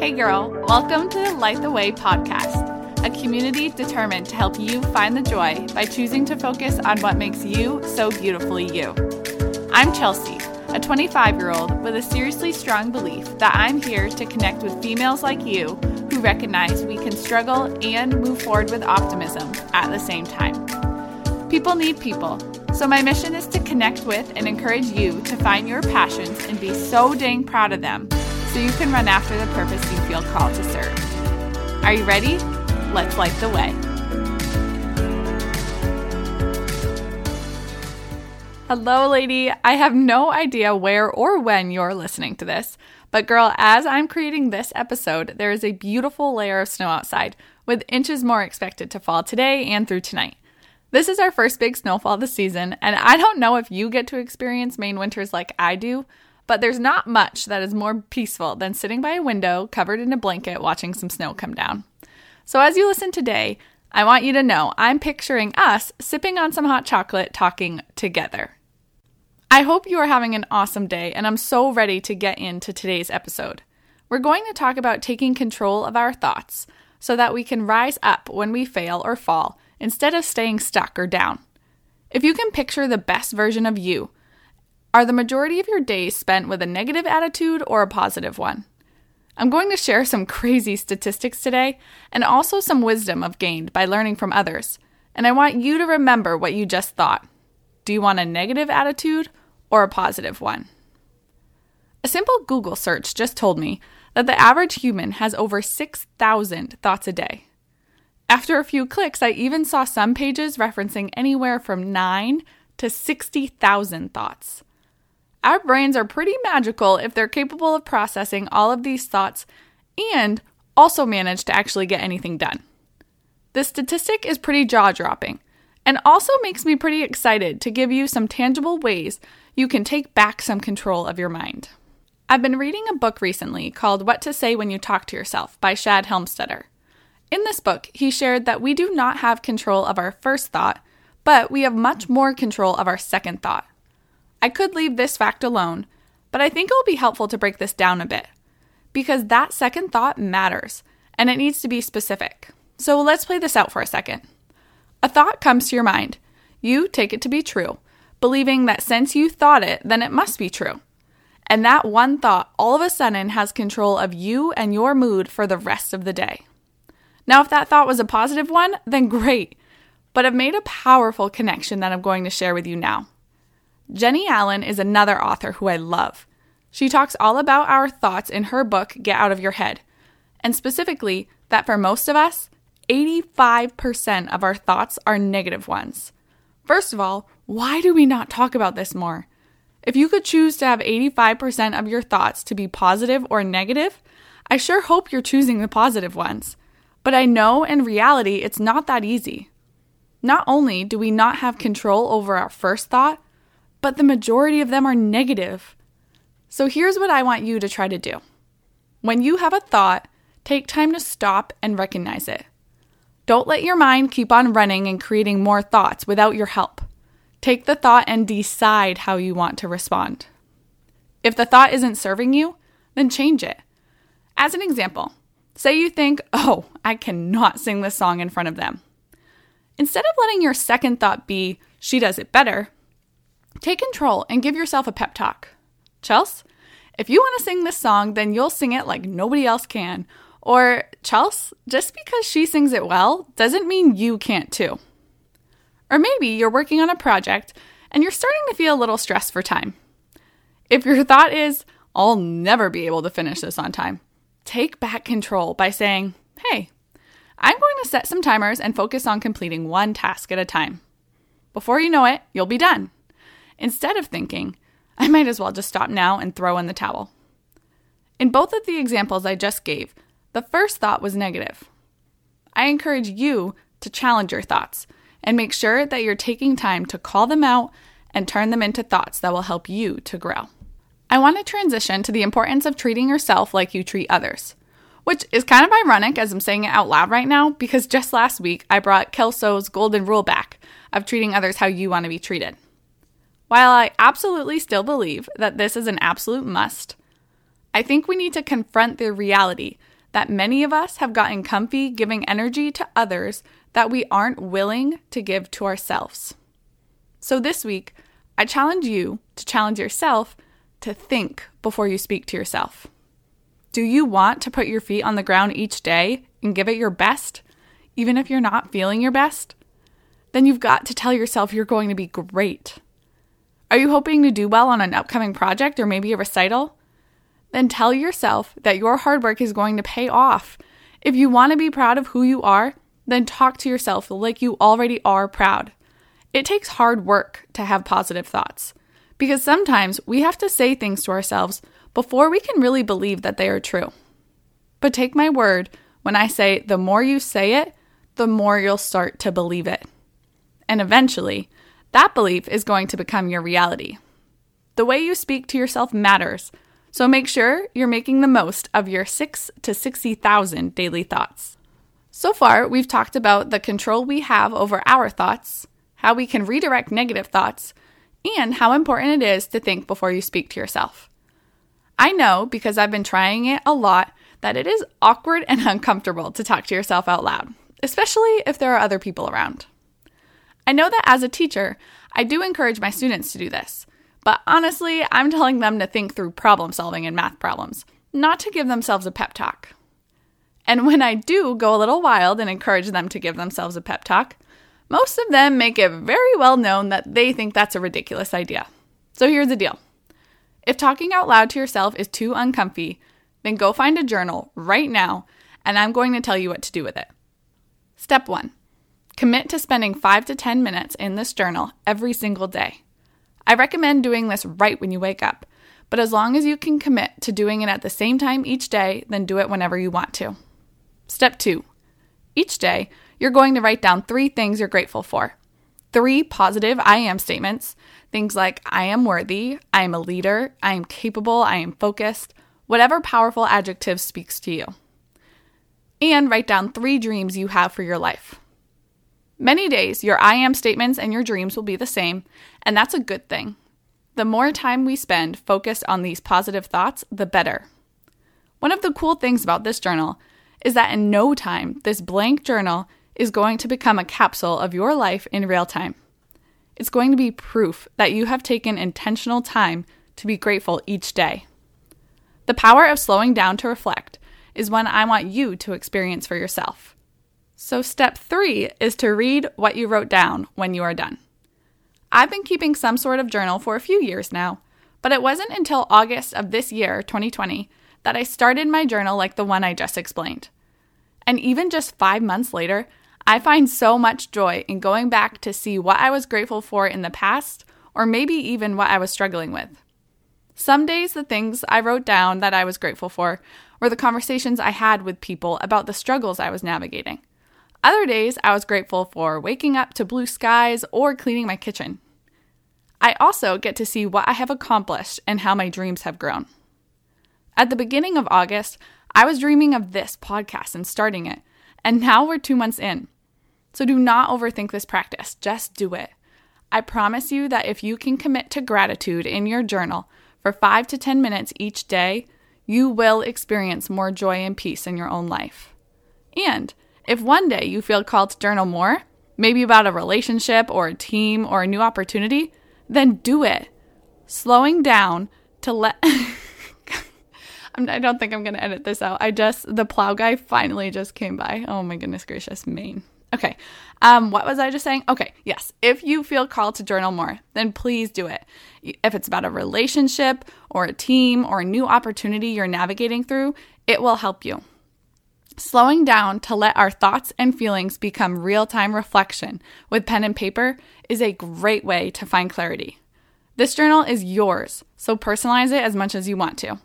Hey, girl, welcome to the Light the Way podcast, a community determined to help you find the joy by choosing to focus on what makes you so beautifully you. I'm Chelsea, a 25 year old with a seriously strong belief that I'm here to connect with females like you who recognize we can struggle and move forward with optimism at the same time. People need people, so my mission is to connect with and encourage you to find your passions and be so dang proud of them so you can run after the purpose you feel called to serve. Are you ready? Let's light the way. Hello, lady. I have no idea where or when you're listening to this, but girl, as I'm creating this episode, there is a beautiful layer of snow outside, with inches more expected to fall today and through tonight. This is our first big snowfall this season, and I don't know if you get to experience Maine winters like I do, but there's not much that is more peaceful than sitting by a window covered in a blanket watching some snow come down. So as you listen today, I want you to know I'm picturing us sipping on some hot chocolate talking together. I hope you are having an awesome day, and I'm so ready to get into today's episode. We're going to talk about taking control of our thoughts so that we can rise up when we fail or fall instead of staying stuck or down. If you can picture the best version of you, are the majority of your days spent with a negative attitude or a positive one? I'm going to share some crazy statistics today and also some wisdom I've gained by learning from others. And I want you to remember what you just thought. Do you want a negative attitude or a positive one? A simple Google search just told me that the average human has over 6,000 thoughts a day. After a few clicks, I even saw some pages referencing anywhere from 9 to 60,000 thoughts. Our brains are pretty magical if they're capable of processing all of these thoughts and also manage to actually get anything done. This statistic is pretty jaw dropping and also makes me pretty excited to give you some tangible ways you can take back some control of your mind. I've been reading a book recently called What to Say When You Talk to Yourself by Shad Helmstetter. In this book, he shared that we do not have control of our first thought, but we have much more control of our second thought. I could leave this fact alone, but I think it will be helpful to break this down a bit because that second thought matters and it needs to be specific. So let's play this out for a second. A thought comes to your mind. You take it to be true, believing that since you thought it, then it must be true. And that one thought all of a sudden has control of you and your mood for the rest of the day. Now, if that thought was a positive one, then great. But I've made a powerful connection that I'm going to share with you now. Jennie Allen is another author who I love. She talks all about our thoughts in her book, Get Out of Your Head, and specifically that for most of us, 85% of our thoughts are negative ones. First of all, why do we not talk about this more? If you could choose to have 85% of your thoughts to be positive or negative, I sure hope you're choosing the positive ones. But I know in reality it's not that easy. Not only do we not have control over our first thought, but the majority of them are negative. So here's what I want you to try to do. When you have a thought, take time to stop and recognize it. Don't let your mind keep on running and creating more thoughts without your help. Take the thought and decide how you want to respond. If the thought isn't serving you, then change it. As an example, say you think, oh, I cannot sing this song in front of them. Instead of letting your second thought be, she does it better, Take control and give yourself a pep talk. Chels, if you want to sing this song, then you'll sing it like nobody else can. Or, Chels, just because she sings it well doesn't mean you can't too. Or maybe you're working on a project and you're starting to feel a little stressed for time. If your thought is, I'll never be able to finish this on time, take back control by saying, hey, I'm going to set some timers and focus on completing one task at a time. Before you know it, you'll be done instead of thinking, I might as well just stop now and throw in the towel. In both of the examples I just gave, the first thought was negative. I encourage you to challenge your thoughts and make sure that you're taking time to call them out and turn them into thoughts that will help you to grow. I want to transition to the importance of treating yourself like you treat others, which is kind of ironic as I'm saying it out loud right now because just last week I brought Kelso's golden rule back of treating others how you want to be treated. While I absolutely still believe that this is an absolute must, I think we need to confront the reality that many of us have gotten comfy giving energy to others that we aren't willing to give to ourselves. So this week, I challenge you to challenge yourself to think before you speak to yourself. Do you want to put your feet on the ground each day and give it your best, even if you're not feeling your best? Then you've got to tell yourself you're going to be great. Are you hoping to do well on an upcoming project or maybe a recital? Then tell yourself that your hard work is going to pay off. If you want to be proud of who you are, then talk to yourself like you already are proud. It takes hard work to have positive thoughts because sometimes we have to say things to ourselves before we can really believe that they are true. But take my word when I say the more you say it, the more you'll start to believe it. And eventually, that belief is going to become your reality. The way you speak to yourself matters, so make sure you're making the most of your 6 to 60,000 daily thoughts. So far, we've talked about the control we have over our thoughts, how we can redirect negative thoughts, and how important it is to think before you speak to yourself. I know because I've been trying it a lot that it is awkward and uncomfortable to talk to yourself out loud, especially if there are other people around. I know that as a teacher, I do encourage my students to do this, but honestly, I'm telling them to think through problem solving and math problems, not to give themselves a pep talk. And when I do go a little wild and encourage them to give themselves a pep talk, most of them make it very well known that they think that's a ridiculous idea. So here's the deal if talking out loud to yourself is too uncomfy, then go find a journal right now, and I'm going to tell you what to do with it. Step one commit to spending 5 to 10 minutes in this journal every single day. I recommend doing this right when you wake up, but as long as you can commit to doing it at the same time each day, then do it whenever you want to. Step two each day, you're going to write down three things you're grateful for. Three positive I am statements, things like I am worthy, I am a leader, I am capable, I am focused, whatever powerful adjective speaks to you. And write down three dreams you have for your life. Many days, your I am statements and your dreams will be the same, and that's a good thing. The more time we spend focused on these positive thoughts, the better. One of the cool things about this journal is that in no time, this blank journal is going to become a capsule of your life in real time. It's going to be proof that you have taken intentional time to be grateful each day. The power of slowing down to reflect is one I want you to experience for yourself. So, step three is to read what you wrote down when you are done. I've been keeping some sort of journal for a few years now, but it wasn't until August of this year, 2020, that I started my journal like the one I just explained. And even just five months later, I find so much joy in going back to see what I was grateful for in the past, or maybe even what I was struggling with. Some days, the things I wrote down that I was grateful for were the conversations I had with people about the struggles I was navigating. Other days, I was grateful for waking up to blue skies or cleaning my kitchen. I also get to see what I have accomplished and how my dreams have grown. At the beginning of August, I was dreaming of this podcast and starting it, and now we're two months in. So do not overthink this practice, just do it. I promise you that if you can commit to gratitude in your journal for five to 10 minutes each day, you will experience more joy and peace in your own life. And if one day you feel called to journal more, maybe about a relationship or a team or a new opportunity, then do it. Slowing down to let. I don't think I'm going to edit this out. I just, the plow guy finally just came by. Oh my goodness gracious, Maine. Okay. Um, what was I just saying? Okay, yes. If you feel called to journal more, then please do it. If it's about a relationship or a team or a new opportunity you're navigating through, it will help you. Slowing down to let our thoughts and feelings become real time reflection with pen and paper is a great way to find clarity. This journal is yours, so personalize it as much as you want to.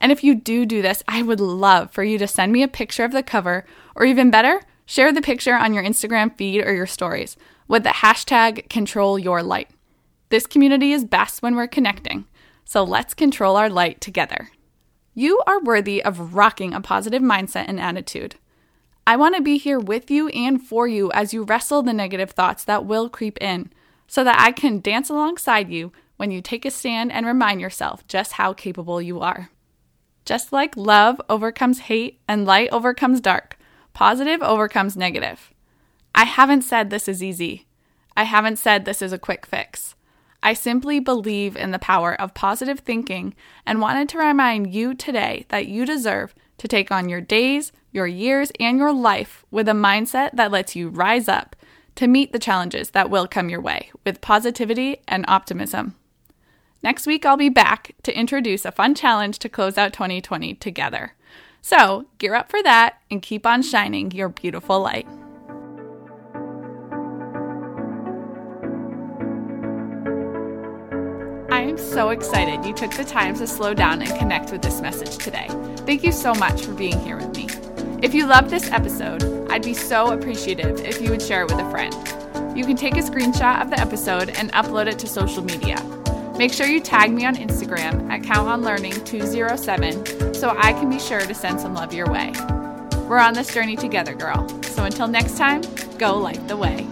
And if you do do this, I would love for you to send me a picture of the cover, or even better, share the picture on your Instagram feed or your stories with the hashtag control your light. This community is best when we're connecting, so let's control our light together. You are worthy of rocking a positive mindset and attitude. I want to be here with you and for you as you wrestle the negative thoughts that will creep in, so that I can dance alongside you when you take a stand and remind yourself just how capable you are. Just like love overcomes hate and light overcomes dark, positive overcomes negative. I haven't said this is easy. I haven't said this is a quick fix. I simply believe in the power of positive thinking and wanted to remind you today that you deserve to take on your days, your years, and your life with a mindset that lets you rise up to meet the challenges that will come your way with positivity and optimism. Next week, I'll be back to introduce a fun challenge to close out 2020 together. So gear up for that and keep on shining your beautiful light. So excited you took the time to slow down and connect with this message today. Thank you so much for being here with me. If you loved this episode, I'd be so appreciative if you would share it with a friend. You can take a screenshot of the episode and upload it to social media. Make sure you tag me on Instagram at CountOnLearning207 so I can be sure to send some love your way. We're on this journey together, girl. So until next time, go light the way.